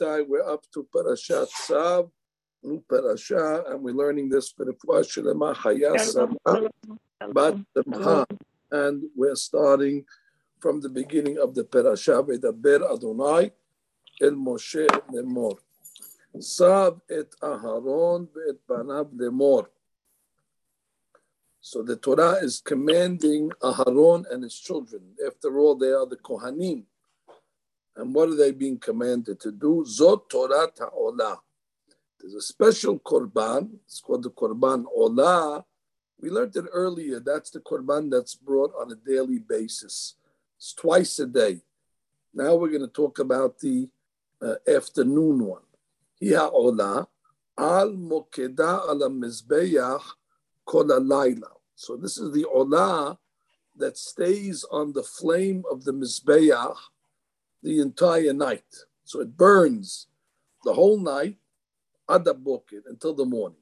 Rabotai, we're up to Parashat Tzav, new parasha, and we're learning this for the Shalema Haya Sarah Bat Simcha. And we're starting from the beginning of the parasha, Vedaber Adonai El Moshe Lemor. Sav et Aharon et Banav Lemor. So the Torah is commanding Aharon and his children. After all, they are the Kohanim. And what are they being commanded to do? Zot Torah Ta'olah. There's a special Korban. It's called the Korban Olah. We learned it earlier. That's the Korban that's brought on a daily basis. It's twice a day. Now we're going to talk about the uh, afternoon one. Hiya Olah. Al Mokeda ala Mizbeach Kol Laila. So this is the Olah that stays on the flame of the Mizbeach the entire night. So it burns the whole night, adabokit, until the morning.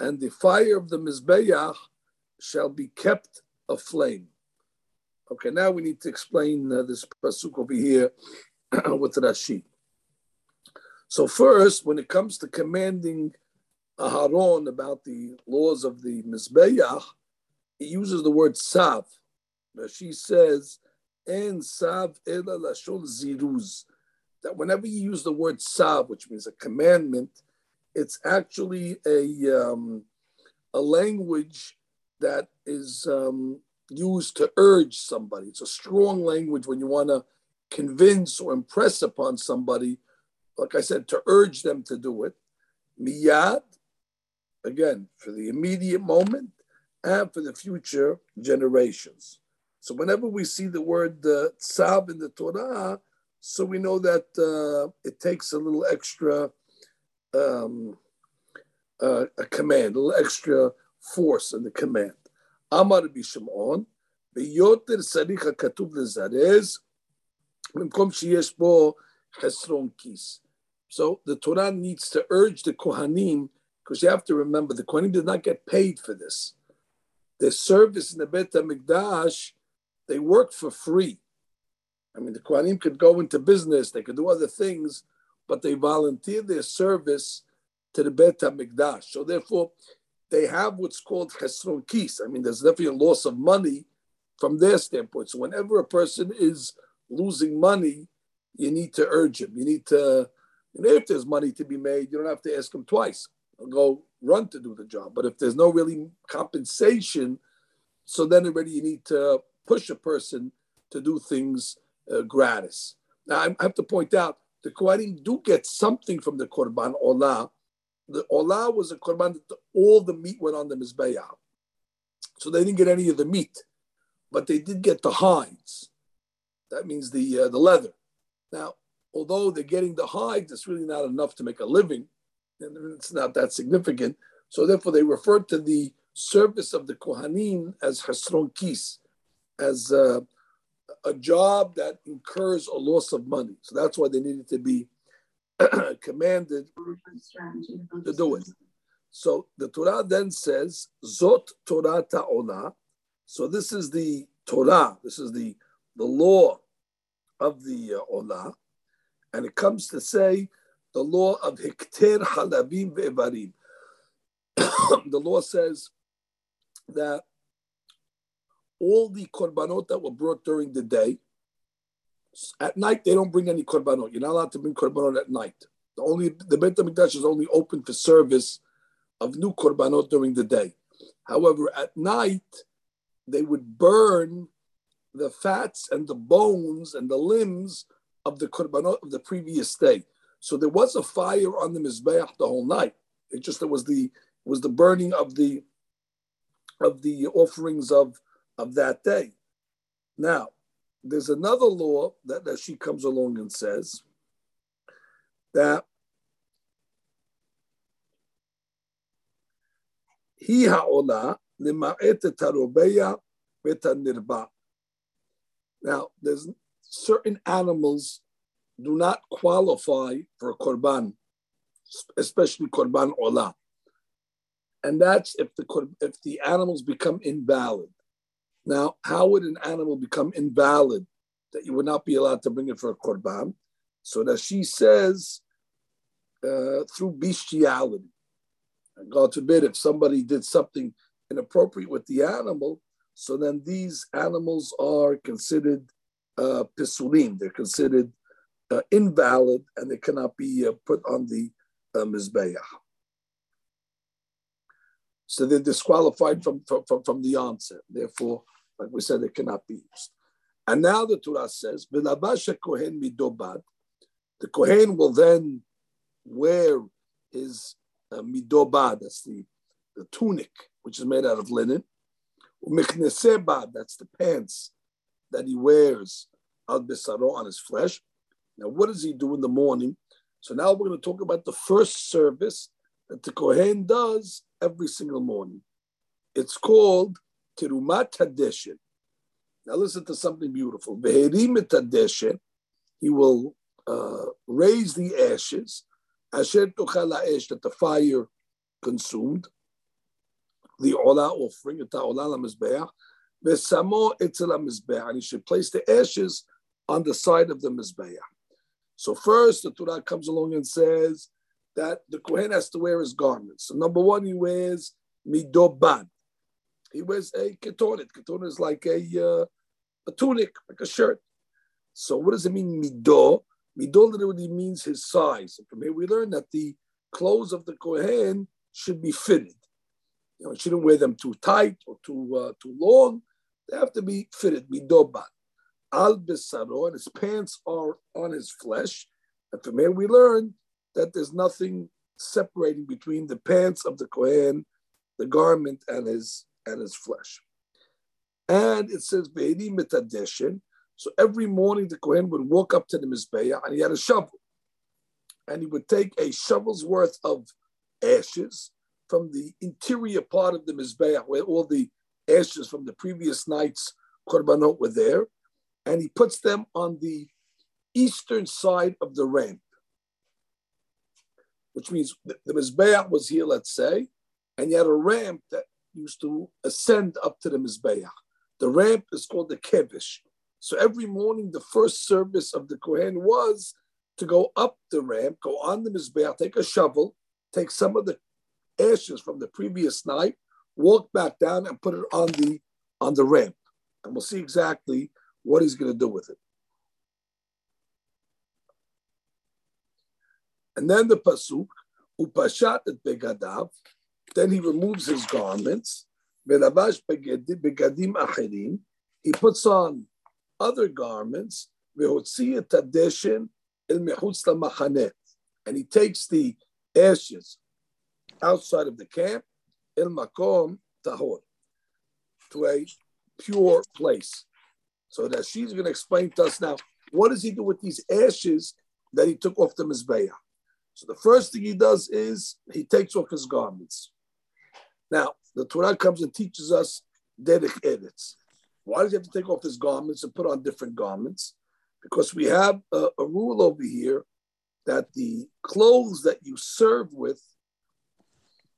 And the fire of the Mizbeach shall be kept aflame. Okay, now we need to explain uh, this pasuk over here with Rashi. So first, when it comes to commanding Aharon about the laws of the Mizbeach, he uses the word sav. She says, "En sav ela lashol ziruz." That whenever you use the word sav, which means a commandment, it's actually a um, a language that is um, used to urge somebody. It's a strong language when you want to convince or impress upon somebody. Like I said, to urge them to do it. Miyad, again, for the immediate moment and for the future generations. So whenever we see the word uh, tzav in the Torah, so we know that uh, it takes a little extra um, uh, a command, a little extra force in the command. Amar b'Shimon, ביותר צריך הכתוב לזרז, במקום שיש בו חסרון כיס. So the Torah needs to urge the Kohanim, because you have to remember, the Kohanim did not get paid for this. Their service in the Bet HaMikdash they work for free. I mean, the Kohanim could go into business, they could do other things, but they volunteer their service to the Bet HaMikdash. So therefore, they have what's called chesron kis. I mean, there's definitely a loss of money from their standpoint. So whenever a person is losing money, you need to urge him. You need to, you know, if there's money to be made, you don't have to ask him twice. He'll go run to do the job. But if there's no really compensation, so then already you need to push a person to do things uh, gratis. Now, I have to point out the Kohanim do get something from the Korban Olah. The Olah was a Korban that all the meat went on the Mizbeah. So they didn't get any of the meat, but they did get the hides. That means the, uh, the leather. Now, although they're getting the hides, it's really not enough to make a living, and it's not that significant. So therefore, they refer to the service of the Kohanim as Hasron Kis as a, a job that incurs a loss of money. So that's why they needed to be commanded to do it. So the Torah then says, Zot Torah Ta'olah. So this is the Torah, this is the, the law of the uh. And it comes to say the law of Hikter Halavim Ve'evarim. the law says that all the korbanot that were brought during the day. At night, they don't bring any korbanot. You're not allowed to bring korbanot at night. The only the Beit Hamikdash is only open for service of new korbanot during the day. However, at night, they would burn the fats and the bones and the limbs of the korbanot of the previous day. So there was a fire on the mizbeach the whole night. It just it was the was the burning of the of the offerings of of that day. Now, there's another law that, that she comes along and says that he ha'olah lema'et tarobeya nirba. Now, there's certain animals do not qualify for korban, especially korban olah, and that's if the if the animals become invalid. Now, how would an animal become invalid that you would not be allowed to bring it for a korban. So that she says uh, through bestiality. And God forbid if somebody did something inappropriate with the animal, so then these animals are considered uh, pisulim. They're considered uh, invalid and they cannot be uh, put on the uh, mizbeach. So they're disqualified from, from, from the onset. Therefore, like we said, it cannot be used. And now the Torah says, kohen midobad. The kohen will then wear his uh, midobad, that's the, the tunic, which is made out of linen. Umiknesebad, that's the pants that he wears al besaro on his flesh. Now, what does he do in the morning? So now we're going to talk about the first service that the Kohen does every single morning. It's called Tirumat Hadeshin. Now listen to something beautiful. Beherimet Hadeshin, he will uh, raise the ashes, Asher Esh, that the fire consumed, the Ola offering, the Ola Mizbeach, Vesamo Etzel Mizbeach, and he should place the ashes on the side of the Mizbeach. So first, the Torah comes along and says that the Kohen has to wear his garments. So number one, he wears midobad. He wears a ketonet. Ketonet is like a, uh, a tunic, like a shirt. So what does it mean, mido? Mido literally means his size. And from here we learn that the clothes of the Kohen should be fitted. You know, shouldn't wear them too tight or too uh, too long. They have to be fitted, midobad al besaro, and his pants are on his flesh. And from here we learn that there's nothing separating between the pants of the Kohen, the garment, and his and his flesh. And it says. So every morning the Kohen would walk up to the Mizbeah and he had a shovel. And he would take a shovel's worth of ashes from the interior part of the Mizbeah, where all the ashes from the previous night's korbanot were there, and he puts them on the eastern side of the ramp, which means the, the Mizbeach was here, let's say, and you had a ramp that used to ascend up to the Mizbeach. The ramp is called the Kevish. So every morning, the first service of the Kohen was to go up the ramp, go on the Mizbeach, take a shovel, take some of the ashes from the previous night, walk back down and put it on the on the ramp. And we'll see exactly what he's going to do with it. And then the pasuk, upashat et begadav, then he removes his garments, he puts on other garments, and he takes the ashes outside of the camp, el makom tahor, to a pure place. So that she's going to explain to us now what does he do with these ashes that he took off the mizbeah. So the first thing he does is he takes off his garments. Now the Torah comes and teaches us derech eretz. Why does he have to take off his garments and put on different garments? Because we have a, a rule over here that the clothes that you serve with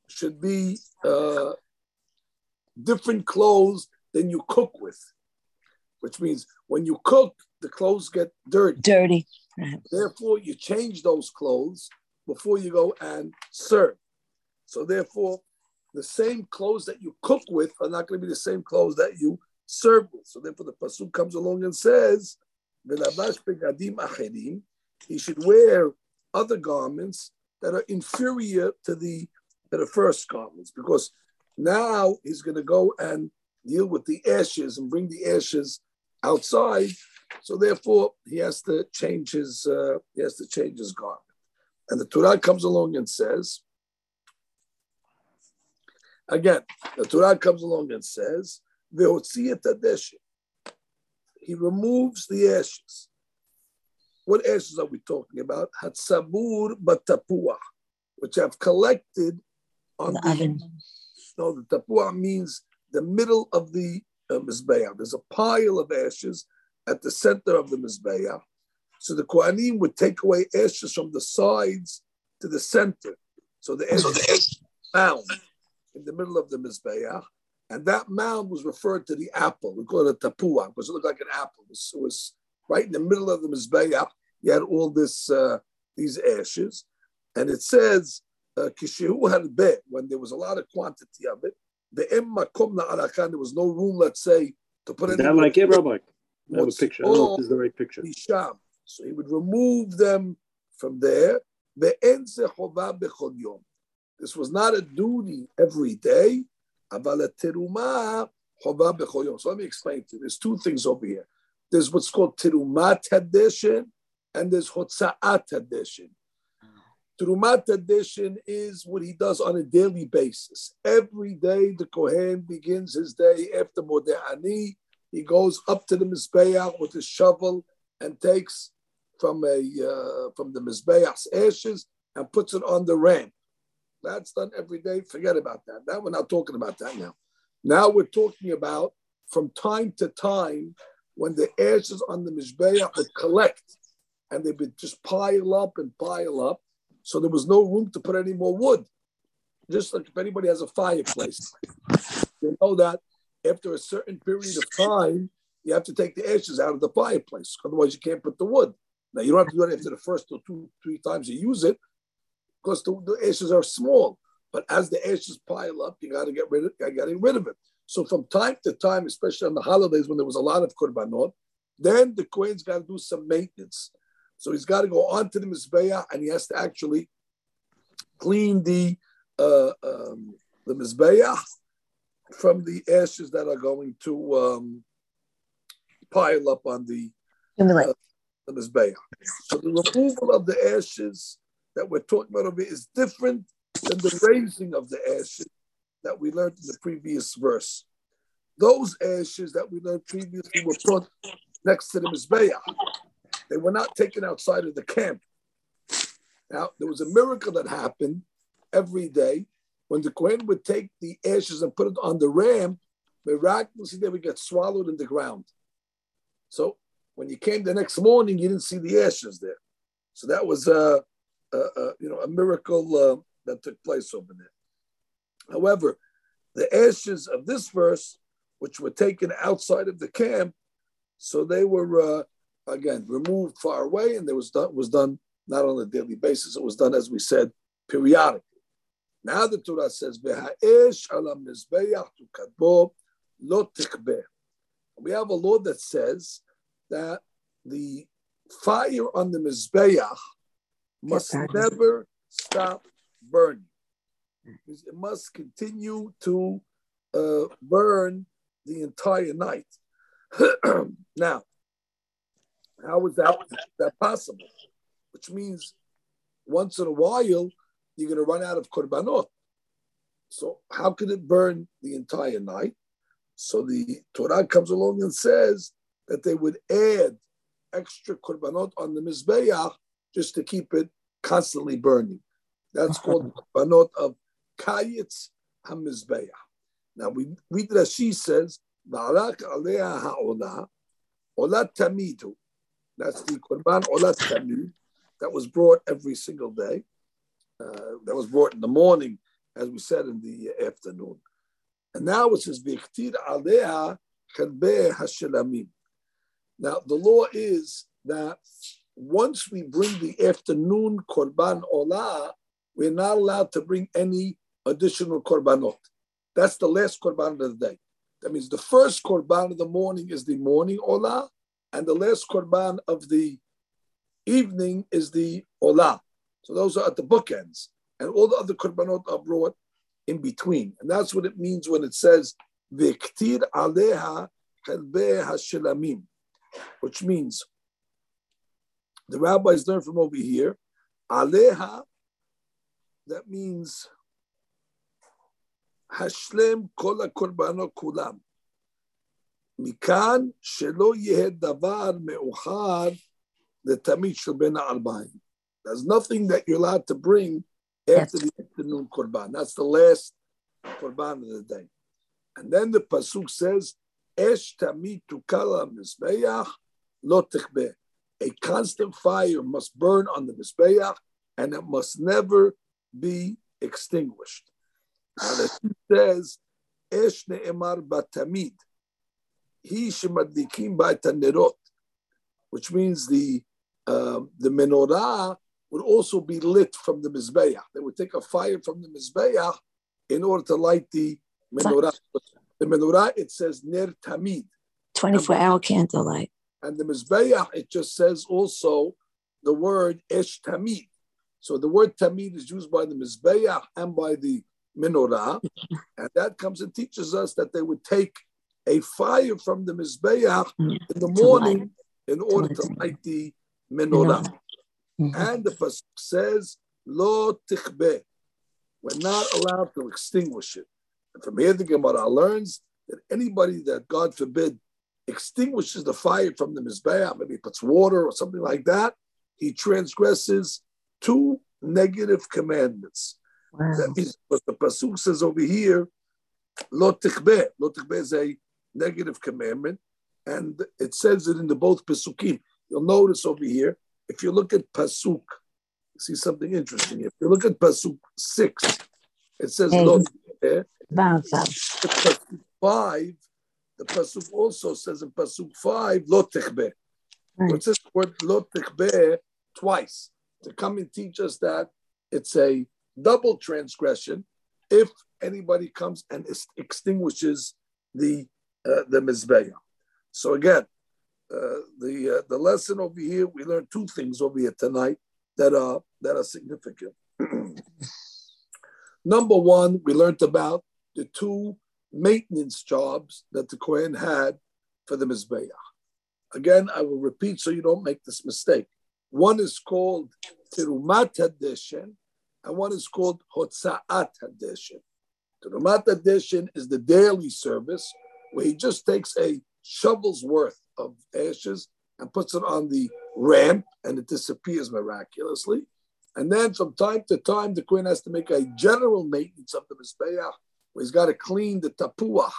should be uh, different clothes than you cook with which means when you cook, the clothes get dirty. Dirty. Therefore, you change those clothes before you go and serve. So therefore, the same clothes that you cook with are not going to be the same clothes that you serve with. So therefore, the pasuk comes along and says, he should wear other garments that are inferior to the to the first garments, because now he's going to go and deal with the ashes and bring the ashes outside. So therefore, he has to change his uh, he has to change his garment. And the Torah comes along and says, again, the Torah comes along and says, He removes the ashes. What ashes are we talking about? Hatzabur batapua, which have collected on the, the oven. No, the tapua means the middle of the uh, Mizbeah. There's a pile of ashes at the center of the Mizbeah. So the Kohanim would take away ashes from the sides to the center. So the ashes mound in the middle of the Mizbeah. And that mound was referred to the apple. We call it a tapua because it looked like an apple. It was, it was right in the middle of the Mizbeach, you had all this uh, these ashes. And it says, uh, Kishihu had bet when there was a lot of quantity of it. The Makomna Arakan, there was no room, let's say, to put it. in. that like it, Rabbi? Have a picture. I don't know if this is the right picture. Misham. So he would remove them from there. Ve'en this was not a duty every day. So let me explain to you. There's two things over here. There's what's called terumat hadeshin, and there's hotza'at hadeshin. Terumat hadeshin is what he does on a daily basis. Every day the kohen begins his day after mode'ani. He goes up to the mizbeach with his shovel and takes from a uh, from the mizbeach's ashes and puts it on the ramp. That's done every day. Forget about that. That we're not talking about that now. Now we're talking about from time to time when the ashes on the Mizbeach would collect and they would just pile up and pile up. So there was no room to put any more wood. Just like if anybody has a fireplace, you know that after a certain period of time, you have to take the ashes out of the fireplace. Otherwise, you can't put the wood. Now, you don't have to do it after the first or two, three times you use it because the, the ashes are small. But as the ashes pile up, you got to get rid of, I got to get rid of it. So from time to time, especially on the holidays when there was a lot of korbanot, then the Kohen's got to do some maintenance. So he's got to go onto the Mizbeah and he has to actually clean the uh, um, the Mizbeah from the ashes that are going to um, pile up on the, uh, the Mizbeah. So the removal of the ashes that we're talking about over is different than the raising of the ashes that we learned in the previous verse. Those ashes that we learned previously were put next to the Mizbeah. They were not taken outside of the camp. Now, there was a miracle that happened every day when the Kohen would take the ashes and put it on the ram, miraculously they would get swallowed in the ground. So when you came the next morning, you didn't see the ashes there. So that was a, you know a miracle uh, that took place over there. However, the ashes of this verse, which were taken outside of the camp, so they were uh, again removed far away, and there was done was done not on a daily basis. It was done, as we said, periodically. Now the Torah says. We have a law that says that the fire on the mizbeach must never stop burning. It must continue to uh, burn the entire night. now, how is that, that possible? Which means once in a while, you're going to run out of korbanot. So how can it burn the entire night? So the Torah comes along and says that they would add extra korbanot on the mizbeach just to keep it constantly burning. That's called the korbanot of kayitz hamizbeach. Now we read Rashi says, "V'alak aleha ha'olah, olat tamidu." That's the korban olat tamid that was brought every single day. Uh, that was brought in the morning, as we said in the afternoon. And now it says, V'chtir aleha chadbe hashelamim. Now, the law is that once we bring the afternoon korban olah, we're not allowed to bring any additional korbanot. That's the last korban of the day. That means the first korban of the morning is the morning olah, and the last korban of the evening is the olah. So those are at the bookends, and all the other korbanot are brought in between, and that's what it means when it says "V'ktir aleha chelbe hashelamim," which means the rabbis learn from over here, aleha. That means השלם כל הקורבנות כולם. מכאן שלא יהיה דבר מאוחר לתמיד של בין הארבעים. There's nothing that you're allowed to bring after the afternoon korban. That's the last korban of the day. And then the pasuk says, "Esh tamid tukala mizbeach lo tichbeh." A constant fire must burn on the mizbeach, and it must never be extinguished. Now the says, "Esh ne'emar batamid." He shemadlikim ba'tanerot. which means the uh, the menorah would also be lit from the mizbeach. They would take a fire from the mizbeach in order to light the menorah. The menorah it says ner tamid, twenty-four hour candlelight, and the mizbeach it just says also the word esh tamid. So the word tamid is used by the mizbeach and by the menorah, and that comes and teaches us that they would take a fire from the mizbeach in the morning in order to light the menorah. Mm-hmm. And the pasuk says, "Lo tichbe." We're not allowed to extinguish it. And from here, the Gemara learns that anybody that, God forbid, extinguishes the fire from the mizbeach, maybe puts water or something like that, he transgresses two negative commandments. Wow. That means what the pasuk says over here, "Lo tichbe." Lo tichbe is a negative commandment, and it says it in the both pasukim. You'll notice over here, if you look at pasuk, see something interesting. If you look at pasuk six, it says lo five. The pasuk also says in pasuk five lo techbe. So it says the word lo twice to come and teach us that it's a double transgression if anybody comes and extinguishes the uh, the mizbeah. So again, uh, the uh, the lesson over here we learned two things over here tonight that are that are significant. Number one, we learned about the two maintenance jobs that the Kohen had for the mizbeah. Again, I will repeat so you don't make this mistake. One is called Tirumat Hadeshin, and one is called Hotza'at Hadeshin. Tirumat Hadeshin is the daily service where he just takes a shovel's worth of ashes and puts it on the ramp and it disappears miraculously. And then from time to time, the Kohen has to make a general maintenance of the Mizbeach, he's got to clean the tapuah.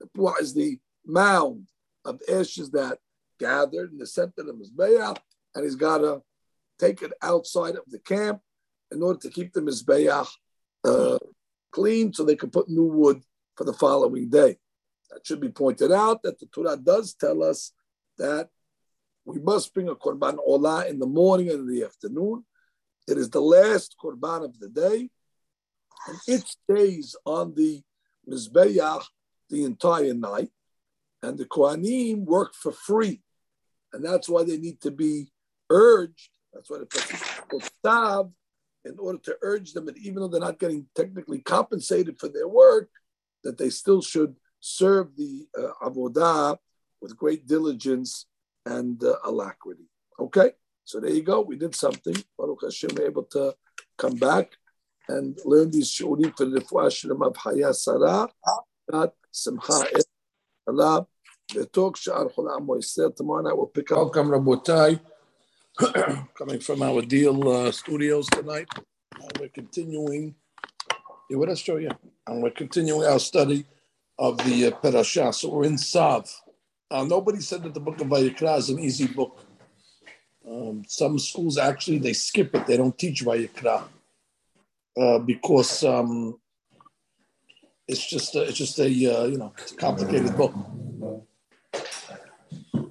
The tapuah is the mound of ashes that gathered in the center of the Mizbeach, and he's got to take it outside of the camp in order to keep the Mizbeach uh, clean so they can put new wood for the following day. That should be pointed out that the Torah does tell us that we must bring a korban olah in the morning and in the afternoon. It is the last korban of the day, and it stays on the mizbeach the entire night. And the kohanim work for free, and that's why they need to be urged. That's why the tzav, in order to urge them that even though they're not getting technically compensated for their work, that they still should serve the uh, avodah with great diligence and uh, alacrity. Okay, so there you go. We did something. Baruch Hashem, we're able to come back and learn these shiurim for the Fuashim of Haya Sarah, not Simcha Allah. The talk Sha'ar Chulam Moiser. Tomorrow night we'll pick up. Welcome, Rabotai. Coming from our deal uh, studios tonight. Uh, we're continuing. Yeah, what else show you? And we're continuing our study of the uh, Perashah. So we're in Sav. Uh, nobody said that the book of Vayikra is an easy book. Um, some schools actually they skip it; they don't teach Vayikra uh, because um, it's just a, it's just a uh, you know it's a complicated book.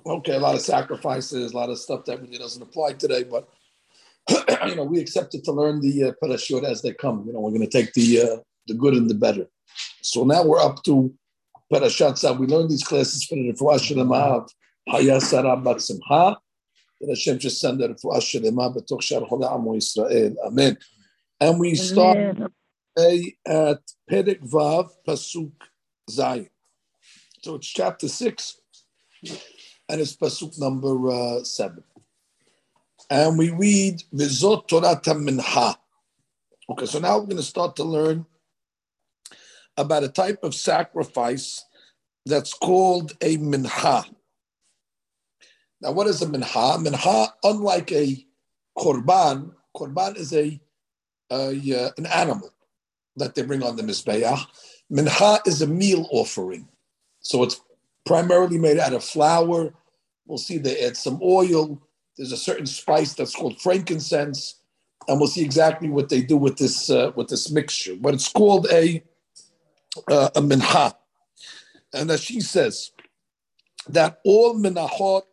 Okay, a lot of sacrifices, a lot of stuff that really doesn't apply today, but you know we accepted to learn the uh, parashut as they come. You know we're going to take the uh, the good and the better. So now we're up to Parashat. We learned these classes for the Refuah Shalema of Haya Sarah Bat Simcha. That Hashem just send the Refuah Shalema b'toch shar amo Yisrael. Amen. And we start at Perek Vav Pasuk Zayin. So it's chapter six, and it's Pasuk number uh, seven. And we read Vizot Torah Minha. Okay, so now we're going to start to learn about a type of sacrifice that's called a minha. Now, what is a minha? Minha, unlike a korban, korban is a, a uh, an animal that they bring on the mizbeach. Minha is a meal offering, so it's primarily made out of flour. We'll see they add some oil. There's a certain spice that's called frankincense, and we'll see exactly what they do with this uh, with this mixture. But it's called a uh, a minha. And as she says, that all minahot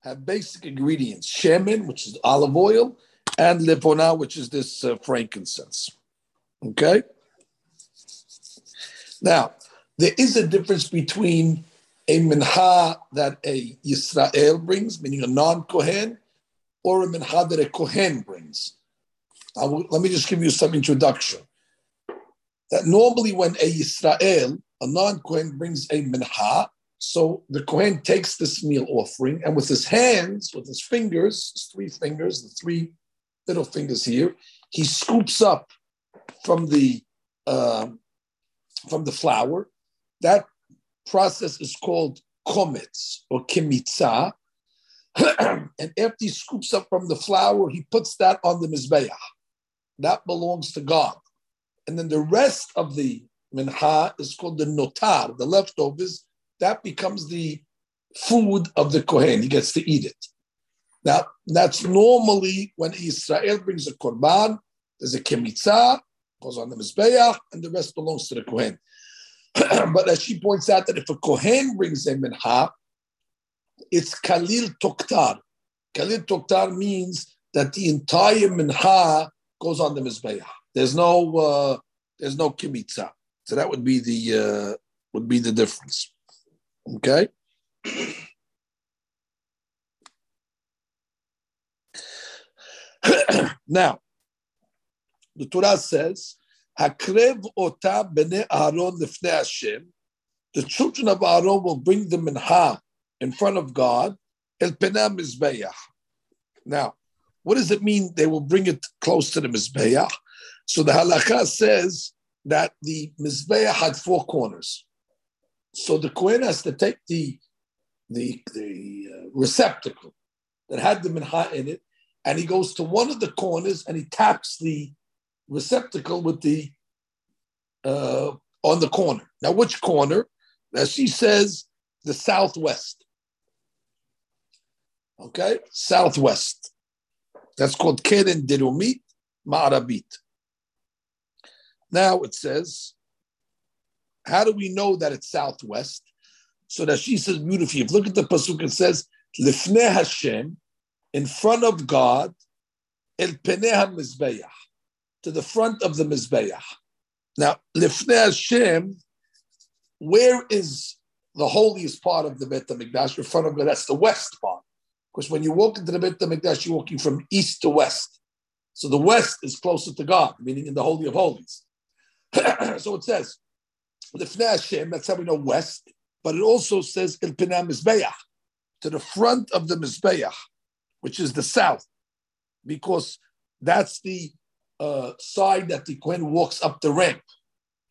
have basic ingredients: shemen, which is olive oil, and levona, which is this uh, frankincense. Okay. Now, there is a difference between a minha that a Yisrael brings, meaning a non-Kohen, or a minha that a Kohen brings. Let me just give you some introduction. That normally when a Yisrael, a non-Kohen, brings a minha, so the Kohen takes this meal offering and with his hands, with his fingers, his three fingers, the three little fingers here, he scoops up from the um, from the flour. That process is called kometz or kimitza. and after he scoops up from the flour, he puts that on the mizbeach. That belongs to God. And then the rest of the minha is called the notar, the leftovers. That becomes the food of the kohen. He gets to eat it. Now, that's normally when Israel brings a korban, there's a kemitza, goes on the Mizbeach, and the rest belongs to the Kohen. but as she points out, that if a Kohen brings a minha, it's Kalil Toktar. Kalil Toktar means that the entire minha goes on the Mizbeach. There's no uh, there's no kimitza. So that would be the uh, would be the difference. Okay. now, the Torah says, "Hakrev ota bene Aaron lifnei Hashem." The children of Aaron will bring the minha in front of God, el. Now, what does it mean? They will bring it close to the mizbeach. So the halakha says that the mizbeach had four corners. So the kohen has to take the the the uh, receptacle that had the minha in it, and he goes to one of the corners and he taps the receptacle with the uh, on the corner. Now, which corner? Now she says the southwest. Okay, southwest. That's called Keren Dirumit Ma'arabit. Now it says, how do we know that it's southwest? So that she says beautifully. If look at the pasuk, it says Lifnei Hashem, in front of God, El Peneh HaMizbeach, to the front of the Mizbeach. Now, Lifnei Hashem, where is the holiest part of the Bet HaMikdash? In front of God, that's the west part. Because when you walk into the Bet HaMikdash, you're walking from east to west. So the west is closer to God, meaning in the Holy of Holies. so it says, Lifnei Hashem, that's how we know west, but it also says El Peneh Mizbeach, to the front of the Mizbeach which is the south, because that's the uh, side that the Kohen walks up the ramp.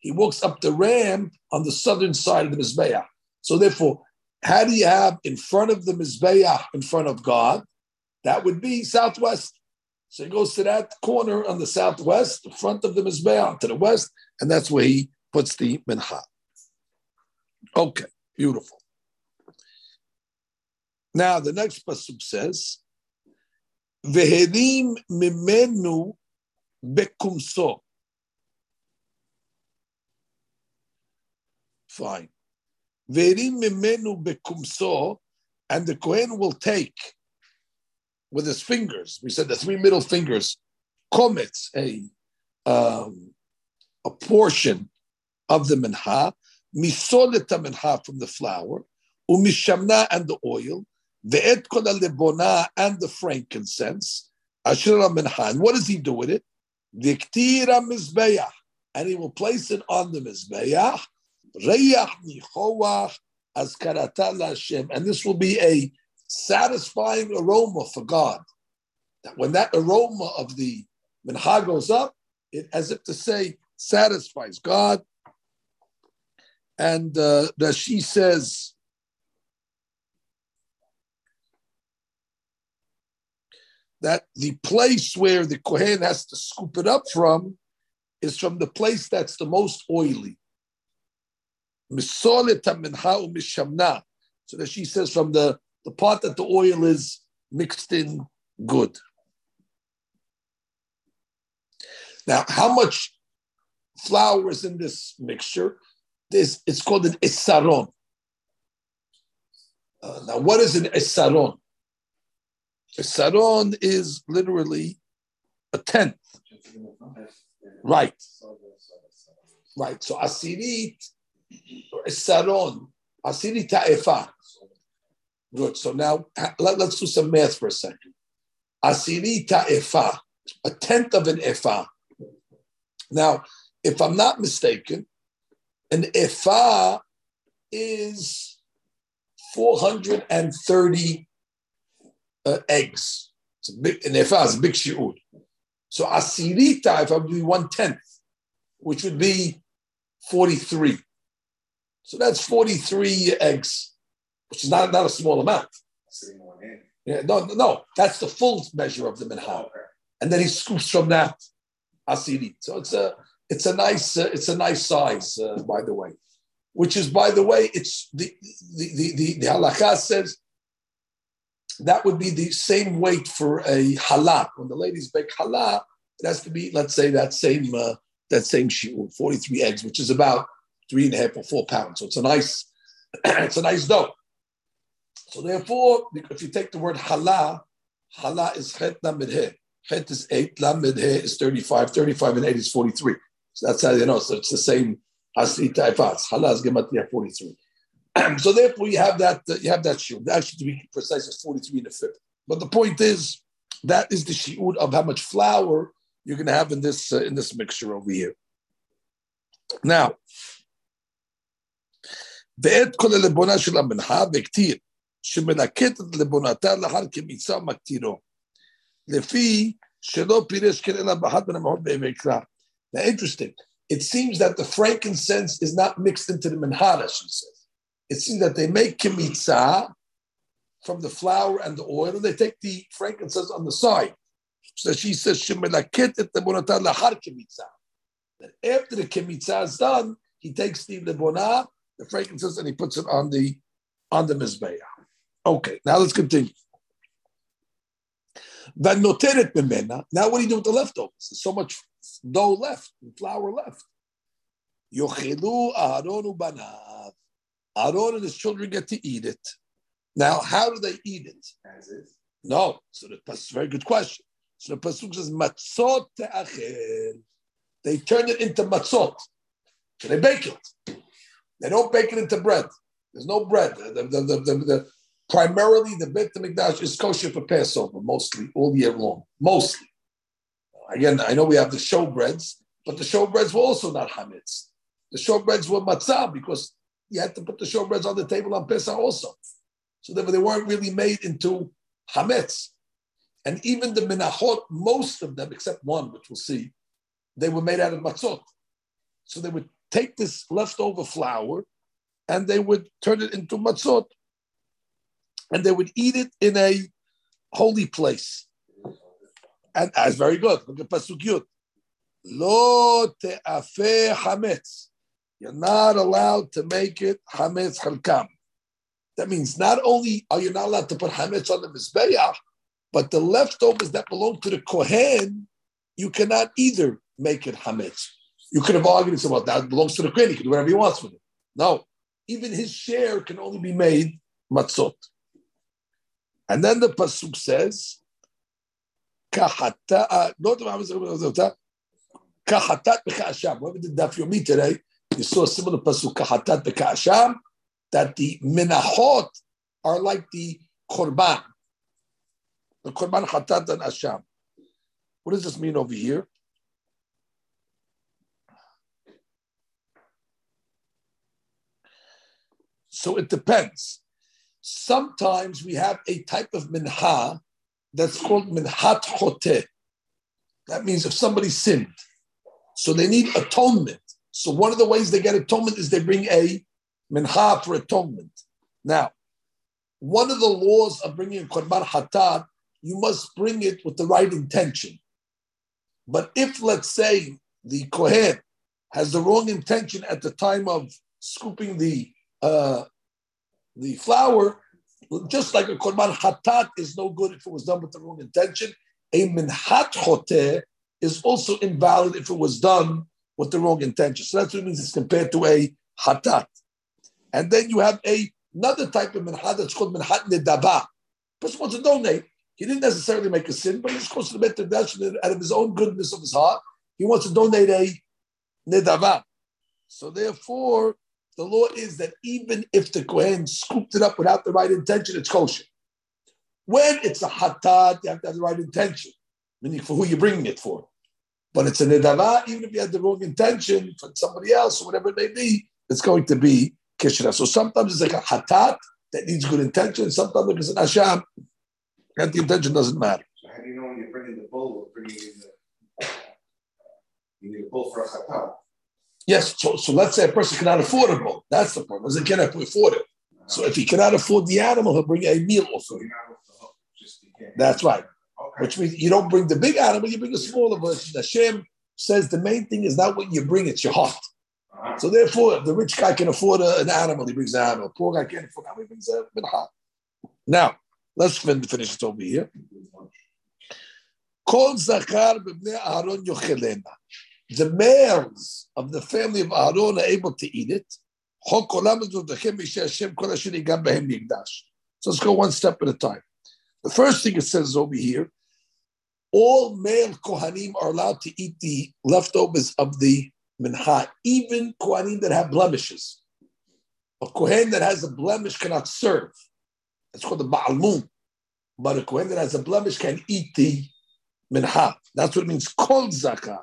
He walks up the ramp on the southern side of the Mizbeah. So therefore, how do you have in front of the Mizbeah, in front of God? That would be southwest. So he goes to that corner on the southwest, the front of the Mizbeah, to the west, and that's where he puts the mincha. Okay, beautiful. Now the next pasuk says, והרים ממנו בקומסו. Fine. והרים ממנו בקומסו, and the Kohen will take with his fingers, we said the three middle fingers, kometz, a, um, a portion of the minha, misoleta minha from the flour, umishamna and the oil, the etkol lebona and the frankincense, ashira minhan. What does he do with it? Viktira mizbeach, and he will place it on the mizbeach. Reyach nichoach azkarata Hashem, and this will be a satisfying aroma for God. That when that aroma of the minha goes up, it as if to say satisfies God. And uh, she says that the place where the Kohen has to scoop it up from is from the place that's the most oily. So that she says from the, the part that the oil is mixed in good. Now, how much flour is in this mixture? This it's called an isaron. Uh, now, what is an isaron? Saron is literally a tenth. Right. Right. So asirit, saron, asirit ta'efa. Good. So now let, us do some math for a second. Asirit ta'efa, a tenth of an efa. Now, if I'm not mistaken, an efa is 430 uh, eggs. It's a big, efa is a big shiur. So asirita, if I'm doing one tenth, which would be 43. So that's 43 eggs, which is not, not a small amount. Yeah, no, no, that's the full measure of the minha. And then he scoops from that asirit. So it's a it's a nice uh, it's a nice size, uh, by the way. Which is, by the way, it's the the the, the, the halakha says that would be the same weight for a challah. When the ladies bake challah, it has to be, let's say, that same uh, that same shiur, 43 eggs, which is about three and a half or four pounds. So it's a nice, it's a nice dough. So therefore, if you take the word challah, halak is chet lamed he. Chet is eight, lamed he is 35, 35 and eight is 43. So that's how you know. So it's the same asri taifas. Challah is gematria 43. so therefore, you have that uh, you have that shiur. Actually, to be precise, it's 43 and a fifth. But the point is, that is the shiur of how much flour you're going to have in this uh, in this mixture over here. Now, בעת כל הלבונה של המנחה וכתיר, שמלקטת לבונתה לאחר כמיצה מקטירו, לפי שלא פירש כן אלא באחת מן המעות בימי קרא. Now, interesting. It seems that the frankincense is not mixed into the menhada, she says. It seems that they make kimitza from the flour and the oil, and they take the frankincense on the side. So she says. That after the kemitza is done, he takes the lebonah, the frankincense, and he puts it on the on the mizbeah. Okay, now let's continue. Now, what do you do with the leftovers? There's so much dough left, flour left. Yochilu Aharon ubanav. Aaron and his children get to eat it. Now, how do they eat it? As is. No. So that's a very good question. So the pasuk says matzot te'achel. They turn it into matzot. So they bake it. They don't bake it into bread. There's no bread. The, the, the, the primarily, the Beit Hamikdash is kosher for Passover, mostly all year long. Mostly. Again, I know we have the showbreads, but the showbreads were also not hametz. The showbreads were matzah because you had to put the showbreads on the table on Pesach also. So therefore, they weren't really made into hametz. And even the minachot, most of them, except one, which we'll see, they were made out of matzot. So they would take this leftover flour and they would turn it into matzot. And they would eat it in a holy place. And ah, that's very good. Look at Pasuk Yud. Lo te'afeh hametz. You're not allowed to make it hametz chalkam. That means not only are you not allowed to put hametz on the mizbeach, but the leftovers that belong to the Kohen, you cannot either make it Hametz. You could have argued about that belongs to the Kohen, he can do whatever he wants with it. No, even his share can only be made matzot. And then the Pasuk says, Kahatat b'ka'asham. Whoever did Daf Yomi today, you saw a similar Pasuk, Kahatat b'ka'asham, that the minahot are like the korban the Korban Hatat and Asham. What does this mean over here? So it depends. Sometimes we have a type of minha that's called minhat chote. That means if somebody sinned, so they need atonement. So one of the ways they get atonement is they bring a minha for atonement. Now, one of the laws of bringing a korban hatat you must bring it with the right intention. But if, let's say, the Kohen has the wrong intention at the time of scooping the uh, the flour, just like a korban hatat is no good if it was done with the wrong intention, a minhat choteh is also invalid if it was done with the wrong intention. So that's what it means it's compared to a hatat. And then you have a, another type of minhat that's called minhat nedaba. Person wants to donate. He didn't necessarily make a sin, but he's close to the Bet out of his own goodness of his heart. He wants to donate a nedava. So therefore, the law is that even if the Kohen scooped it up without the right intention, it's kosher. When it's a hatat, you have to have the right intention, meaning for who you're bringing it for. But it's a nedava, even if you had the wrong intention for somebody else or whatever it may be, it's going to be kishra. So sometimes it's like a hatat that needs good intention. Sometimes it's an asham, and the intention doesn't matter. So how do you know when you're bringing the bull or bringing in the, you need a bull for a hatat? Yes, so, so let's say a person cannot afford a bull. That's the problem. He cannot afford it. So if he cannot afford the animal, he'll bring a meal also. That's right. Which means you don't bring the big animal, you bring a smaller version. Hashem says the main thing is not what you bring, it's your heart. Uh-huh. So therefore, if the rich guy can afford a, an animal, he brings an animal. Poor guy can't afford an animal, he brings a minha. Now, let's fin- finish it over here. Kol zakar Aaron yochelena. The males of the family of Aaron are able to eat it. Chok olam ezotachem misheh Hashem kol asher yigam behem yigdash. So let's go one step at a time. The first thing it says over here, all male Kohanim are allowed to eat the leftovers of the mincha, even Kohanim that have blemishes. A Kohen that has a blemish cannot serve. It's called the Ba'almum. But a Kohen that has a blemish can eat the mincha. That's what it means, kol zakah.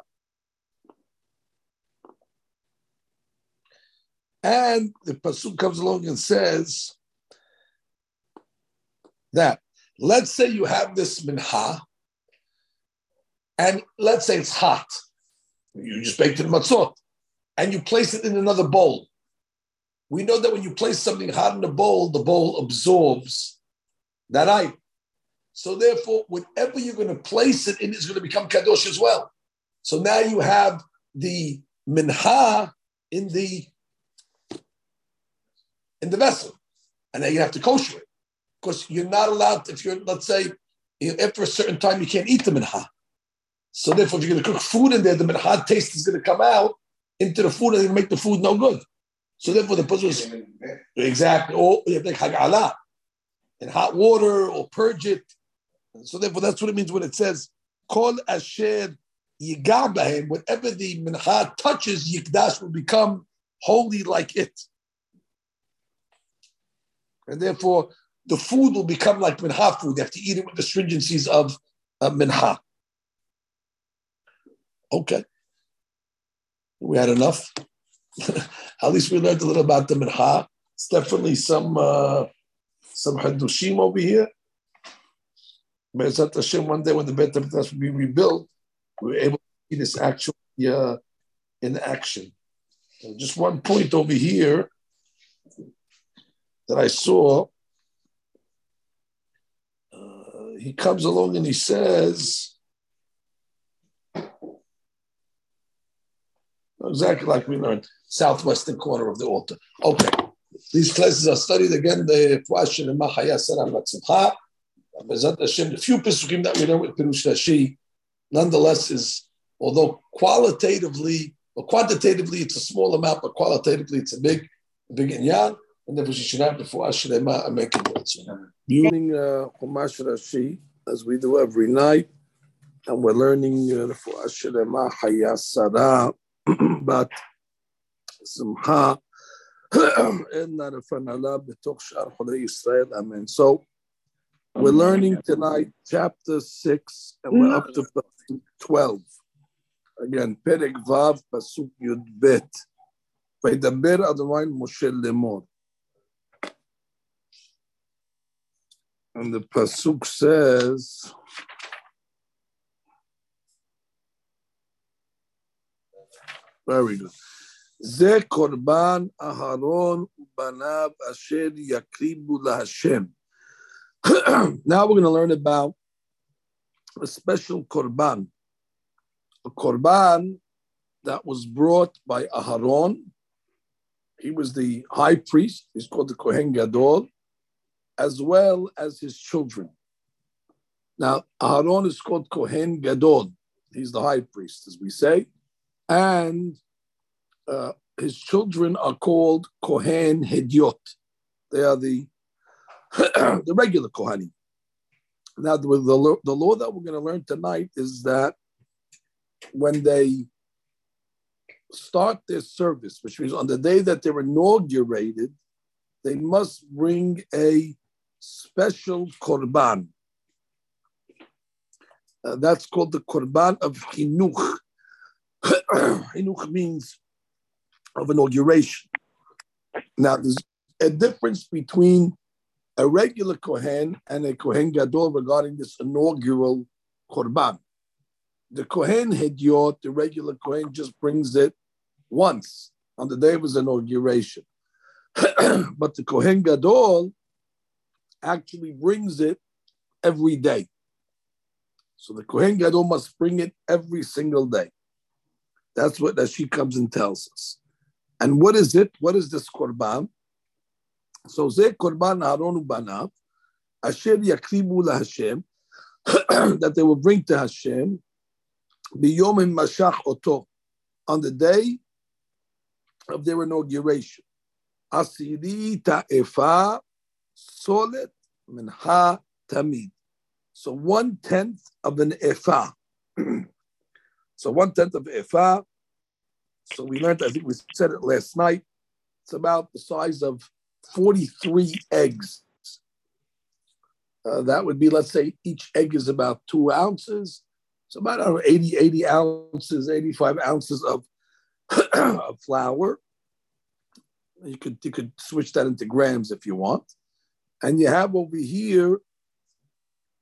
And the Pasuk comes along and says that let's say you have this mincha, and let's say it's hot. You just baked it in matzot, and you place it in another bowl. We know that when you place something hot in a bowl, the bowl absorbs that item. So therefore, whatever you're going to place it in is going to become kadosh as well. So now you have the mincha in the in the vessel, and then you have to kosher it because you're not allowed. If you're, let's say, after a certain time, you can't eat the mincha. So therefore, if you're going to cook food in there, the mincha taste is going to come out into the food and make the food no good. So therefore, the person is exactly, or you have to hagala in hot water or purge it. So therefore, that's what it means when it says kol asher yigabahem. Whatever the mincha touches, yikdash will become holy like it, and therefore the food will become like mincha food. You have to eat it with the stringencies of uh, mincha. Okay, we had enough. At least we learned a little about the mincha. It's definitely some uh, some hadushim over here. Be'ezat Hashem, one day when the Beit HaMikdash will be rebuilt, we were able to see this actually uh, in action. And just one point over here that I saw. Uh, he comes along and he says, exactly like we learned, southwestern corner of the altar. Okay. These classes are studied again, the question in Mahaya Saram Hashem, the few Pesukim that we know with Pirush Rashi, nonetheless, is although qualitatively or quantitatively it's a small amount, but qualitatively it's a big, big inyan. And therefore, she should have the Fuah Shlema and make it Using uh, Chumash Rashi, as we do every night, and we're learning uh, the Fuah Shlema Haya Sarah, but Simcha, אין לפניו בתוך שאר חולי ישראל, אמן. So, we're learning tonight chapter 6, and we're up to 12. Again, פרק ו', פסוק י"ב. וידבר אדוני משה לאמור. And the pasuk says, very good. זה קורבן אהרון ובניו אשר יקריבו להשם. now we're going to learn about a special korban, a korban that was brought by Aharon. He was the high priest. He's called the Kohen Gadol, as well as his children. Now, Aharon is called Kohen Gadol. He's the high priest, as we say, and uh, his children are called Kohen Hediot. They are the the regular Kohanim. Now, the, the, the law that we're going to learn tonight is that when they start their service, which means on the day that they're inaugurated, they must bring a special korban. Uh, that's called the korban of chinuch. chinuch means of inauguration. Now, there's a difference between a regular Kohen and a Kohen Gadol regarding this inaugural Korban. The Kohen Hediot, the regular Kohen, just brings it once on the day of his inauguration. but the Kohen Gadol actually brings it every day. So the Kohen Gadol must bring it every single day. That's what that she comes and tells us. And what is it? What is this korban? So ze korban Aaron ubanav, asher yakribu laHashem, that they will bring to Hashem, biyom mashach oto, on the day of their inauguration. Asiri ta'ifa solet minha tamid. So one tenth of an efa. so one tenth of ephah. So we learned, I think we said it last night. It's about the size of 43 eggs. Uh, that would be, let's say, each egg is about two ounces. So about know, 80, 80 ounces, 85 ounces of, of flour. You could you could switch that into grams if you want. And you have over here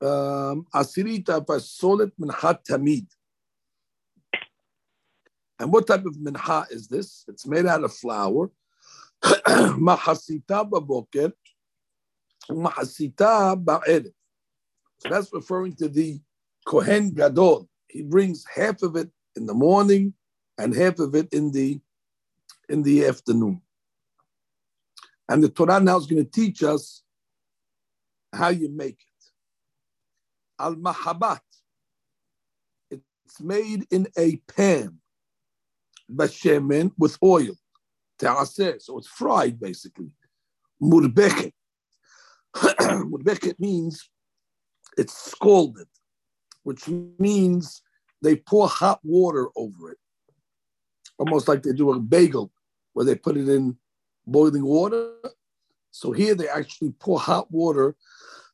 um, asirita fasolet minhat tamid. And what type of mincha is this? It's made out of flour. Mahasita mahasita. So that's referring to the Kohen Gadol. He brings half of it in the morning and half of it in the in the afternoon. And the Torah now is going to teach us how you make it. Al Mahabat. It's made in a pan bashemen with oil. Te'aseh. So it's fried basically. Murbeket. Murbeket means it's scalded, which means they pour hot water over it. Almost like they do a bagel where they put it in boiling water. So here they actually pour hot water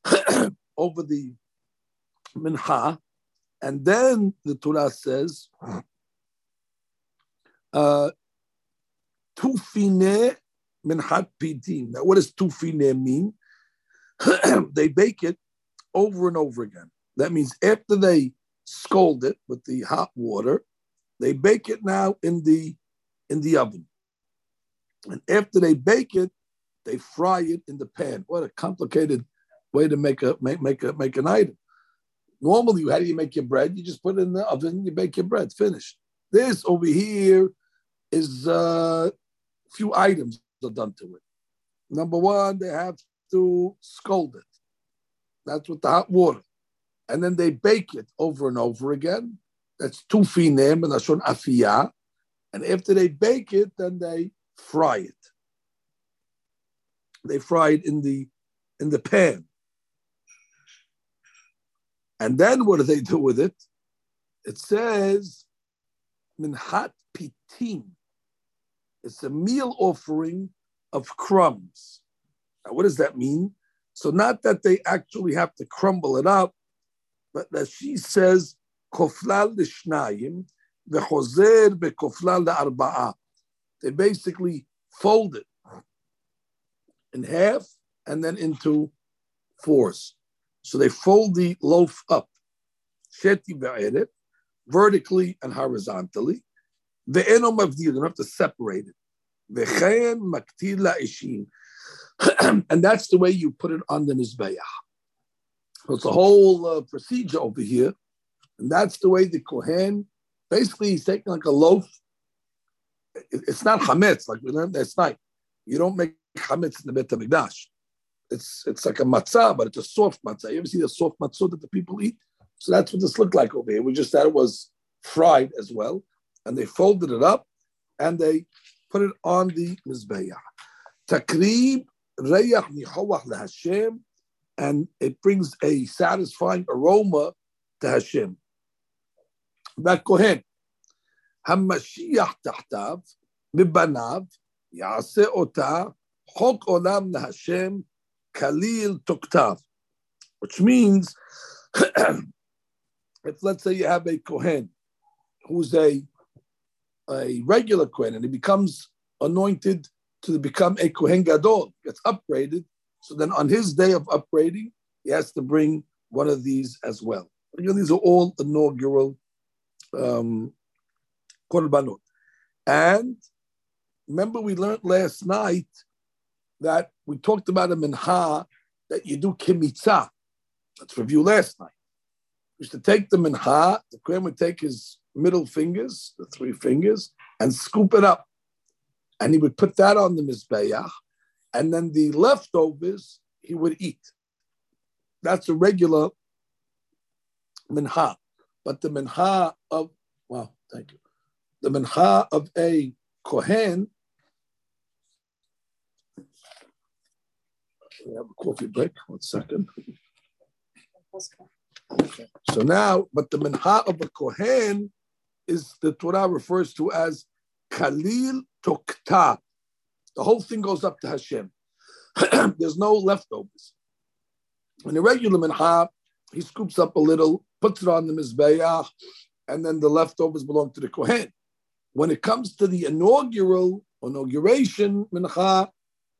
over the minha. And then the Torah says, uh, tufine minhat pidim. Now, what does tufine mean? they bake it over and over again. That means after they scald it with the hot water, they bake it now in the in the oven. And after they bake it, they fry it in the pan. What a complicated way to make a make make a make an item. Normally, how do you make your bread? You just put it in the oven, you bake your bread, finished. This over here is uh, few items are done to it. Number one, they have to scald it. That's with the hot water. And then they bake it over and over again. That's two finem and ashon afiyah. And after they bake it, then they fry it. They fry it in the in the pan. And then what do they do with it? It says minhat pitim. It's a meal offering of crumbs. Now, what does that mean? So, not that they actually have to crumble it up, but that she says, koflal l'shnayim, v'chozer bekoflal arba'a. They basically fold it in half and then into fours. So they fold the loaf up, sheti vertically and horizontally. The enom of you don't have to separate it. V'chen maktila ishin. And that's the way you put it on the Mizbeach. So it's a whole uh, procedure over here. And that's the way the Kohen, basically he's taking like a loaf. it's not chametz, like we learned last night. You don't make chametz in the Bet HaMikdash. It's, it's like a matzah, but it's a soft matzah. You ever see the soft matzah that the people eat? So that's what this looked like over here. We just thought it was fried as well and they folded it up and they put it on the mizbeach. Takrib reyach nihawach leHashem, and it brings a satisfying aroma to Hashem. That kohen, hamashiach tahtav mibanav yase ota chok olam leHashem kalil toktav, which means if let's say you have a kohen who's a a regular Kohen and he becomes anointed to become a Kohen Gadol, gets upgraded, so then on his day of upgrading, he has to bring one of these as well. Again, these are all inaugural um, korbanot. And remember, we learned last night that we talked about a minha that you do kimitzah. Let's review last night. We used to take the minha, the Kohen would take his middle fingers, the three fingers, and scoop it up. And he would put that on the mizbeach, and then the leftovers he would eat. That's a regular minha. But the minha of, wow, thank you. The minha of a Kohen, we have a coffee break, one second. Okay. So now, but the minha of a Kohen is the Torah refers to as Khalil Tokta. The whole thing goes up to Hashem. There's no leftovers. In a regular minha, he scoops up a little, puts it on the mizbeach, and then the leftovers belong to the kohen. When it comes to the inaugural inauguration mincha,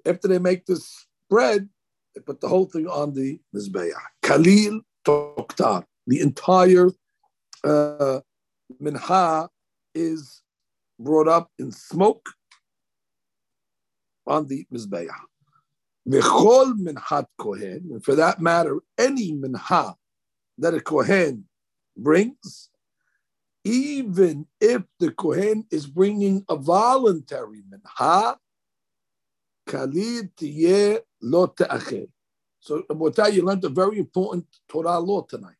after they make this bread, they put the whole thing on the mizbeach. Kalil toktar. The entire uh, mincha is brought up in smoke on the mizbeach. V'chol minchat kohen, and for that matter, any mincha that a kohen brings, even if the kohen is bringing a voluntary mincha, kalid tiyeh lo te'achel. So, Abotai, you learned a very important Torah law tonight.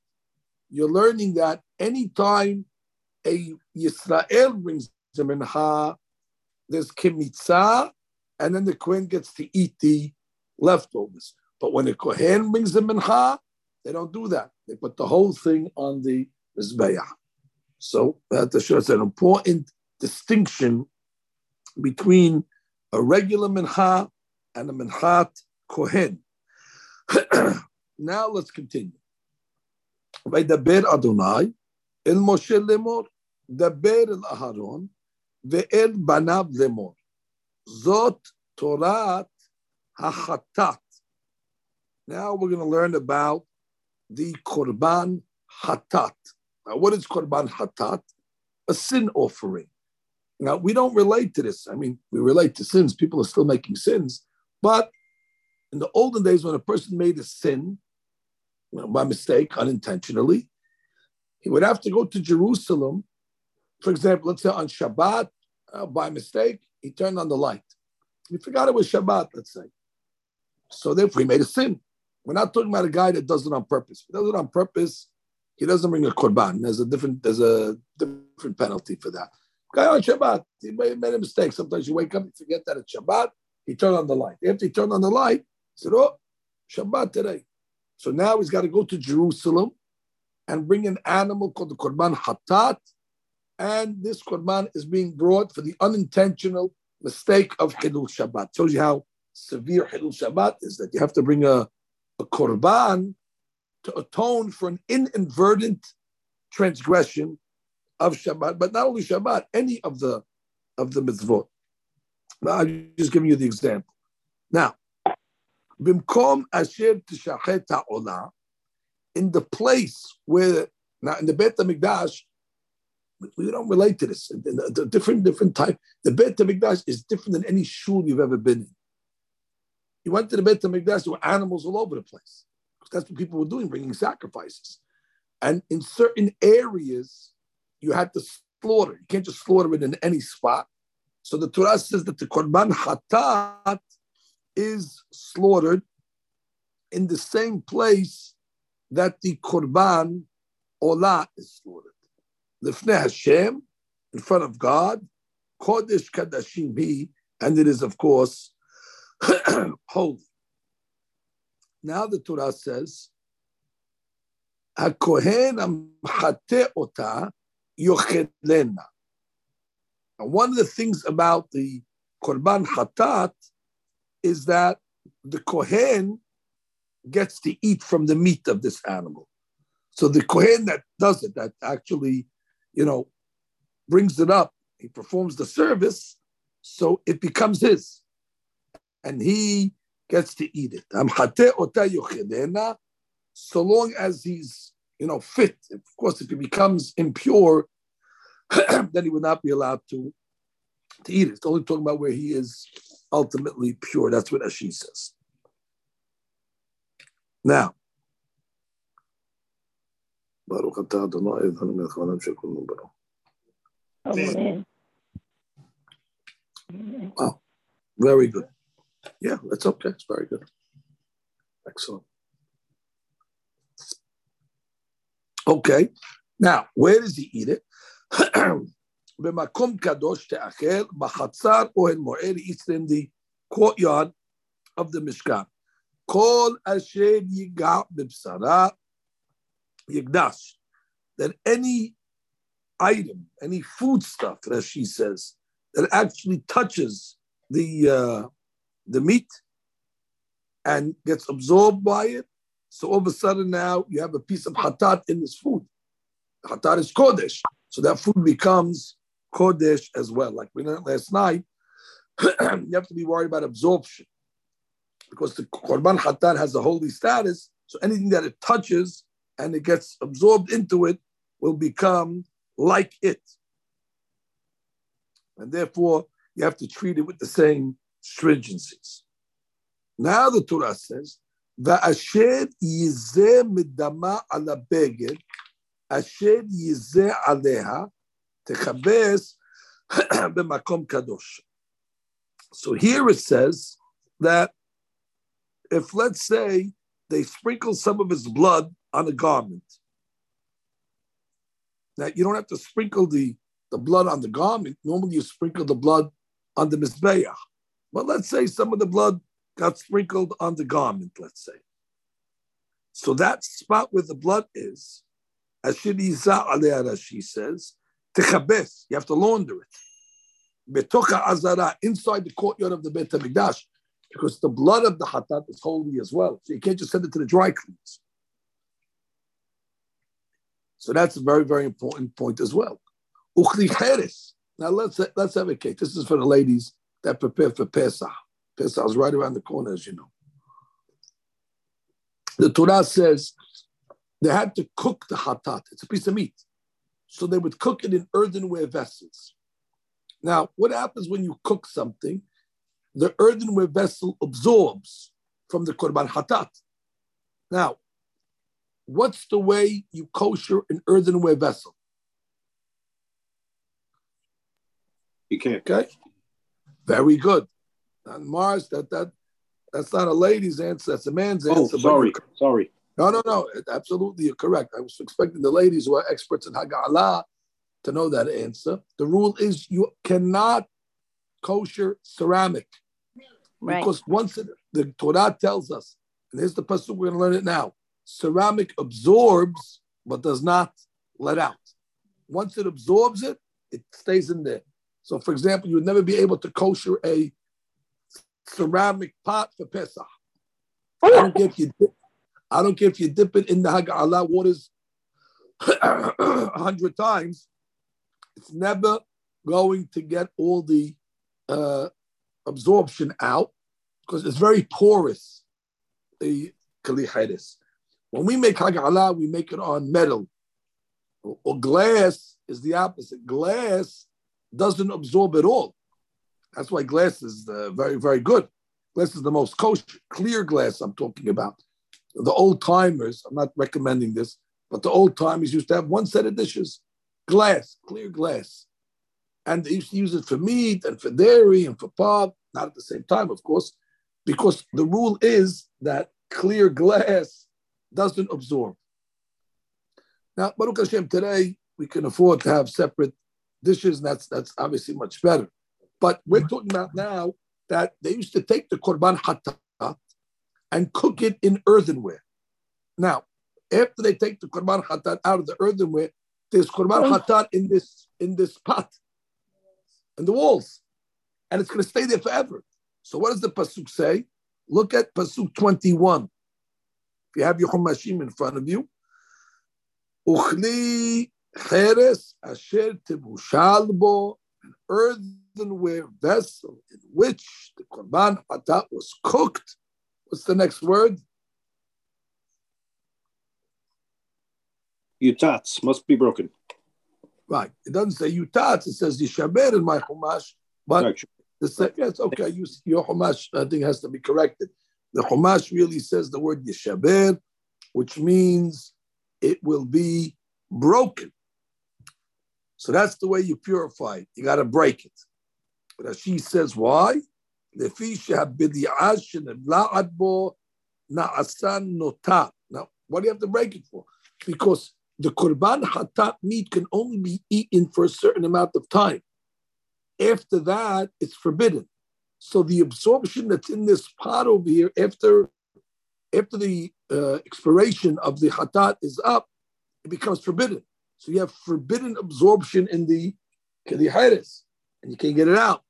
You're learning that anytime a Yisrael brings the mincha, there's kimitza, and then the Kohen gets to eat the leftovers. But when the Kohen brings the mincha, they don't do that. They put the whole thing on the mizbeah. So that shows an important distinction between a regular mincha and a minchat kohen. now let's continue. Vaydaber Adonai el Moshe lemor. דבר אל אהרון ואל בניו לאמור. זאת תורת hachatat. Now we're going to learn about the korban hatat. Now, what is korban hatat? A sin offering. Now, we don't relate to this. I mean, we relate to sins. People are still making sins. But in the olden days, when a person made a sin you know, by mistake, unintentionally, he would have to go to Jerusalem. for example, let's say on Shabbat, uh, by mistake, he turned on the light. He forgot it was Shabbat, let's say. So therefore, he made a sin. We're not talking about a guy that does it on purpose. If he does it on purpose, he doesn't bring a korban. There's a different there's a different penalty for that. Guy on Shabbat, he made, made a mistake. Sometimes you wake up, you forget that it's Shabbat. He turned on the light. After he turned on the light, he said, "Oh, Shabbat today." So now he's got to go to Jerusalem and bring an animal called the korban hatat, and this korban is being brought for the unintentional mistake of Hilul Shabbat. Shows you how severe Hilul Shabbat is that you have to bring a, a korban to atone for an inadvertent transgression of Shabbat, but not only Shabbat, any of the of the mitzvot. I'm just giving you the example. Now, bimkom asher tishachet ha'olah, in the place where now in the Beit Hamikdash, we don't relate to this. The different different type. The Beit Hamikdash is different than any shul you've ever been in. You went to the Beit HaMikdash, there were animals all over the place. Because that's what people were doing, bringing sacrifices. And in certain areas, you had to slaughter. You can't just slaughter it in any spot. So the Torah says that the Korban Hatat is slaughtered in the same place that the Korban Olah is slaughtered. Lifnei Hashem, in front of God, Kodesh Kadashim He, and it is, of course, holy. now the Torah says, HaKohen amchate ota yochelena. And one of the things about the Korban Hatat is that the Kohen gets to eat from the meat of this animal. So the Kohen that does it, that actually, you know, brings it up, he performs the service, so it becomes his. And he gets to eat it. So long as he's, you know, fit. Of course, if he becomes impure, then he would not be allowed to, to eat it. It's only talking about where he is ultimately pure. That's what Rashi says. Now, ברוך אתה אדוני אלוהינו מלך העולם שכולנו ברוך. Amen. Wow, very good. Yeah, that's okay. It's very good. Excellent. Okay, now where does he eat it? במקום קדוש תאכל, בחצר אוהל מועד, he eats in the courtyard of the Mishkan. כל אשר ייגע בבשרה Yigdash, that any item, any foodstuff, Rashi says, that actually touches the uh, the meat and gets absorbed by it. So all of a sudden now you have a piece of hatat in this food. Hatat is kodesh, so that food becomes kodesh as well. Like we learned last night, you have to be worried about absorption because the korban hatat has a holy status. So anything that it touches and it gets absorbed into it will become like it. And therefore, you have to treat it with the same stringencies. Now the Torah says, "Va'asher yizeh midama ala beged, asher yizeh aleha, techabes b'makom kadosh." So here it says that if, let's say, they sprinkle some of his blood on a garment, now you don't have to sprinkle the, the blood on the garment. Normally, you sprinkle the blood on the mizbeach. But let's say some of the blood got sprinkled on the garment, let's say. So that spot where the blood is, as she says, you have to launder it. Betocha azara, inside the courtyard of the Beit HaMikdash, because the blood of the hatat is holy as well. So you can't just send it to the dry cleaners. So that's a very, very important point as well. Now let's let's have a cake. This is for the ladies that prepare for Pesach. Pesach is right around the corner, as you know. The Torah says they had to cook the hatat. It's a piece of meat. So they would cook it in earthenware vessels. Now, what happens when you cook something? The earthenware vessel absorbs from the korban hatat. Now, what's the way you kosher an earthenware vessel? You can't. Okay, very good. On Mars, that that that's not a lady's answer. That's a man's Oh, answer. but sorry, sorry. No, no, no. Absolutely, you're correct. I was expecting the ladies who are experts in Haggalah to know that answer. The rule is you cannot kosher ceramic Right. because once it, the Torah tells us, and here's the person we're going to learn it now: ceramic absorbs but does not let out. Once it absorbs it, it stays in there. So, for example, you would never be able to kosher a ceramic pot for Pesach. I don't care if you dip, I don't care if you dip it in the Haggalah waters a hundred times. It's never going to get all the uh, absorption out because it's very porous. The kalichidis. When we make Haggalah, we make it on metal. Or, or glass is the opposite. Glass doesn't absorb at all. That's why glass is uh, very, very good. Glass is the most kosher, clear glass I'm talking about. The old timers, I'm not recommending this, but the old timers used to have one set of dishes, glass, clear glass. And they used to use it for meat and for dairy and for pop, not at the same time, of course, because the rule is that clear glass doesn't absorb. Now, Baruch Hashem, today we can afford to have separate dishes, and that's that's obviously much better. But we're talking about now that they used to take the korban hatat and cook it in earthenware. Now, after they take the korban hatat out of the earthenware, there's korban Oh. hatat in this in this pot, in the walls, and it's going to stay there forever. So what does the pasuk say? Look at pasuk twenty-one. You have your chumashim in front of you, uchli cheres asher tibushal bo, an earthenware vessel in which the korban hatat was cooked. What's the next word? Utats must be broken. Right. It doesn't say yutat. It says yishaber in my chumash. But Right. the yes, okay. You, your chumash, I think, has to be corrected. The Chumash really says the word yeshaber, which means it will be broken. So that's the way you purify it. You got to break it. But as she says, why? Now, what do you have to break it for? Because the korban hatat meat can only be eaten for a certain amount of time. After that, it's forbidden. So the absorption that's in this pot over here, after after the uh, expiration of the hatat is up, it becomes forbidden. So you have forbidden absorption in the kediheres, and you can't get it out.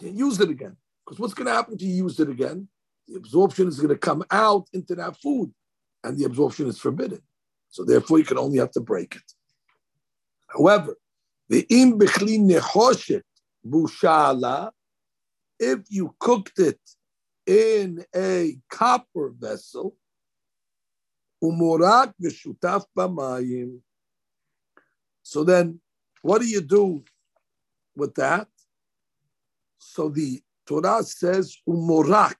You Can't use it again. Because what's going to happen if you use it again? The absorption is going to come out into that food, and the absorption is forbidden. So therefore, you can only have to break it. However, the im bechli nechoshet bushala, if you cooked it in a copper vessel, umorak v'shutaf b'mayim. So then, what do you do with that? So the Torah says umorak.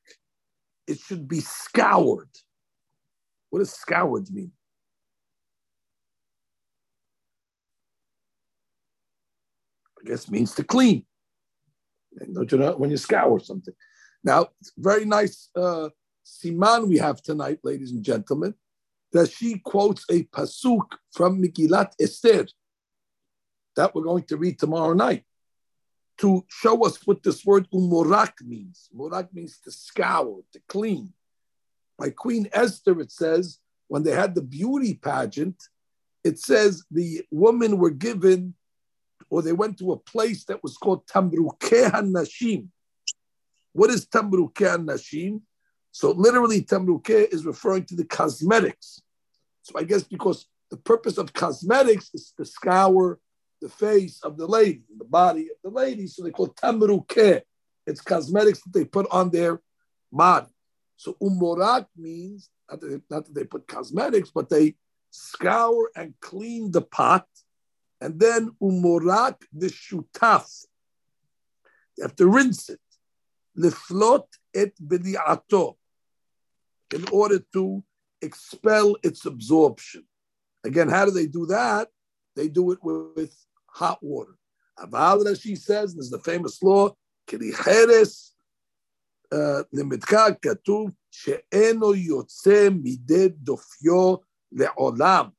It should be scoured. What does scoured mean? I guess means to clean. Don't you know when you scour something? Now, very nice uh, siman we have tonight, ladies and gentlemen, that she quotes a pasuk from Megillat Esther that we're going to read tomorrow night to show us what this word umorak means. Morak means to scour, to clean. By Queen Esther, it says, when they had the beauty pageant, it says the women were given, or they went to a place that was called Tamrukeh Nashim. What is Tamrukeh Nashim? So literally, Tamrukeh is referring to the cosmetics. So I guess because the purpose of cosmetics is to scour the face of the lady, the body of the lady. So they call it tamruke. It's cosmetics that they put on their body. So umorak means not that they put cosmetics, but they scour and clean the pot and then umorak the shutaf. You have to rinse it. Leflot et bediato, in order to expel its absorption. Again, how do they do that? They do it with, hot water. Aval Rashi says, there's the famous law, kiricheres uh, limitka katuv she'eno yotze mide dofyo le'olam.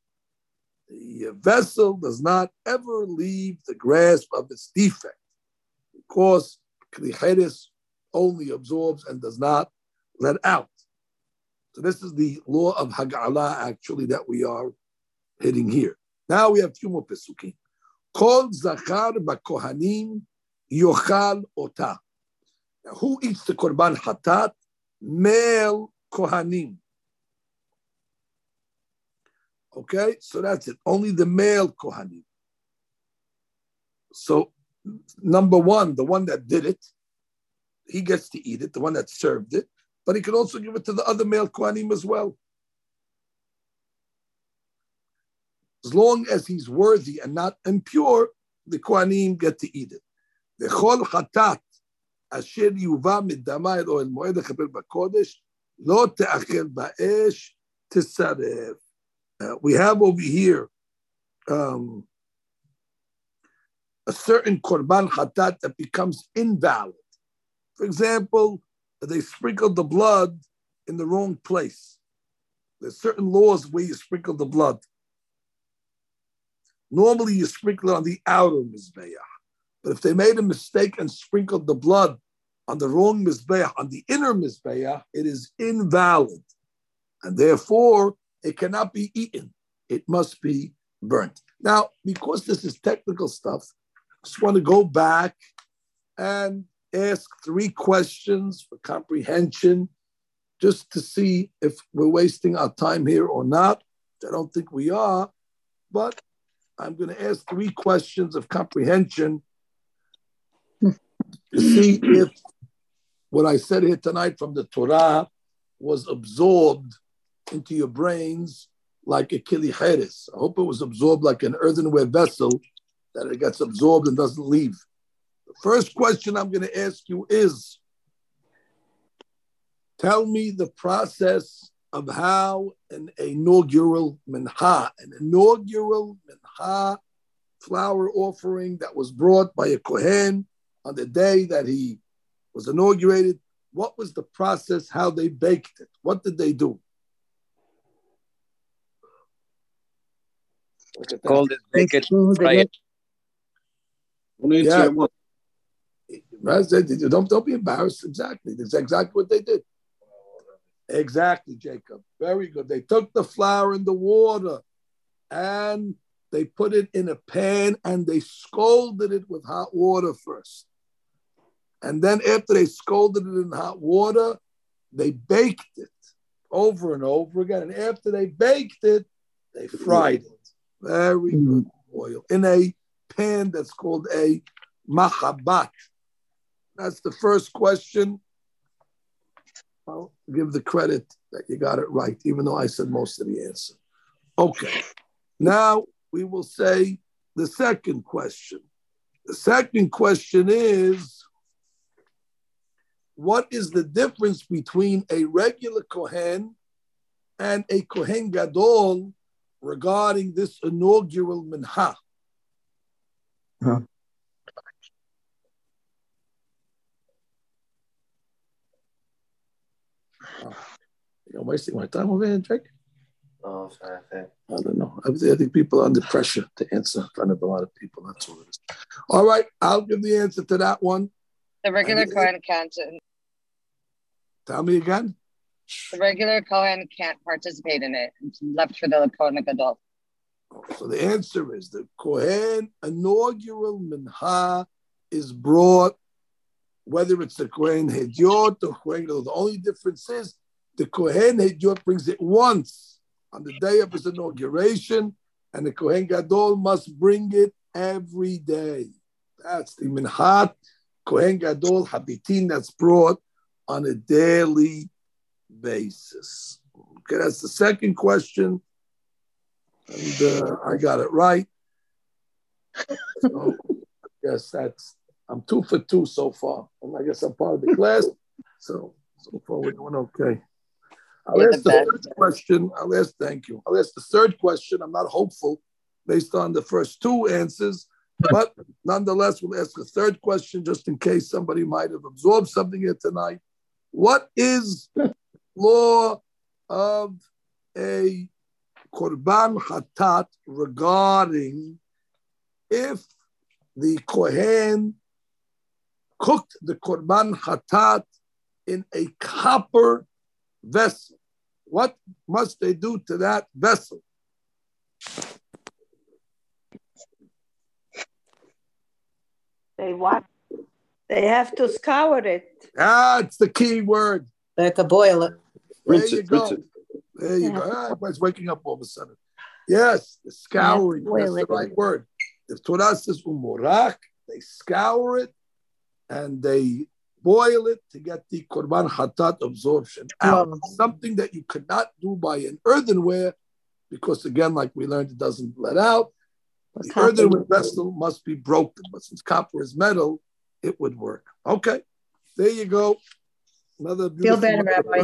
The vessel does not ever leave the grasp of its defect because kiricheres only absorbs and does not let out. So this is the law of Hag'ala actually that we are hitting here. Now we have two more pesukim. Kol zachar b'kohanim yochal ota. Who eats the korban hatat? Male kohanim. Okay, so that's it. Only the male kohanim. So, number one, the one that did it, he gets to eat it. The one that served it, but he can also give it to the other male kohanim as well. As long as he's worthy and not impure, the Kohanim get to eat it. The chol chatat asher midama el ohel moed lechaper b'kodesh lo te'achel ba'esh tisarev. Uh, We have over here um, a certain korban chatat that becomes invalid. For example, they sprinkled the blood in the wrong place. There's certain laws where you sprinkle the blood. Normally, you sprinkle it on the outer mizbeach, but if they made a mistake and sprinkled the blood on the wrong mizbeach, on the inner mizbeach, it is invalid, and therefore it cannot be eaten. It must be burnt. Now, because this is technical stuff, I just want to go back and ask three questions for comprehension, just to see if we're wasting our time here or not. I don't think we are, but I'm going to ask three questions of comprehension to see if what I said here tonight from the Torah was absorbed into your brains like a kilicheres. I hope it was absorbed like an earthenware vessel, that it gets absorbed and doesn't leave. The first question I'm going to ask you is tell me the process of how an inaugural minha, an inaugural minha flower offering that was brought by a kohen on the day that he was inaugurated. What was the process? How they baked it? What did they do? Look at that. Cold it, bake it, Hold it. it. One answer Yeah. Right? They- they- Don't, don't be embarrassed. Exactly. That's exactly what they did. Exactly, Jacob. Very good. They took the flour and the water and they put it in a pan and they scalded it with hot water first. And then after they scalded it in hot water, they baked it over and over again. And after they baked it, they fried it. Very mm-hmm. good oil in a pan that's called a mahabat. That's the first question. I'll give the credit that you got it right, even though I said most of the answer. Okay. Now we will say the second question. The second question is what is the difference between a regular Kohen and a Kohen Gadol regarding this inaugural minha? Ah, you're wasting my time over here, Jake. Oh, sorry. I don't know. I think people are under pressure to answer in front of a lot of people. That's all it is. All right, I'll give the answer to that one. The regular And- Kohen can't. Tell me again. The regular Kohen can't participate in it. It's left for the Kohen Gadol. So the answer is the Kohen inaugural minha is brought, whether it's the Kohen Hediot or Kohen Gadol. The only difference is the Kohen Hediot brings it once on the day of his inauguration, and the Kohen Gadol must bring it every day. That's the minhat Kohen Gadol habitin that's brought on a daily basis. Okay, that's the second question. And uh, I got it right. So I guess that's I'm two for two so far. And I guess I'm part of the class. So so far we're doing okay. I'll You're ask the the third question. I'll ask thank you. I'll ask the third question. I'm not hopeful based on the first two answers, but nonetheless, we'll ask a third question just in case somebody might have absorbed something here tonight. What is law of a korban hatat regarding if the kohen cooked the korban hatat in a copper vessel? What must they do to that vessel? They what? They have to scour it. That's the key word. They have to boil it. There Rinse you it, go. rinse it. There you Yeah. go. Ah, everybody's waking up all of a sudden. Yes, the scouring. boil That's the right word. If Torah says umorak, they scour it and they boil it to get the korban hatat absorption out. Wow. Something that you could not do by an earthenware, because again, like we learned, it doesn't let out. The Copper. earthenware vessel must be broken, but since copper is metal, it would work. Okay, there you go. Another Feel better, Rabbi.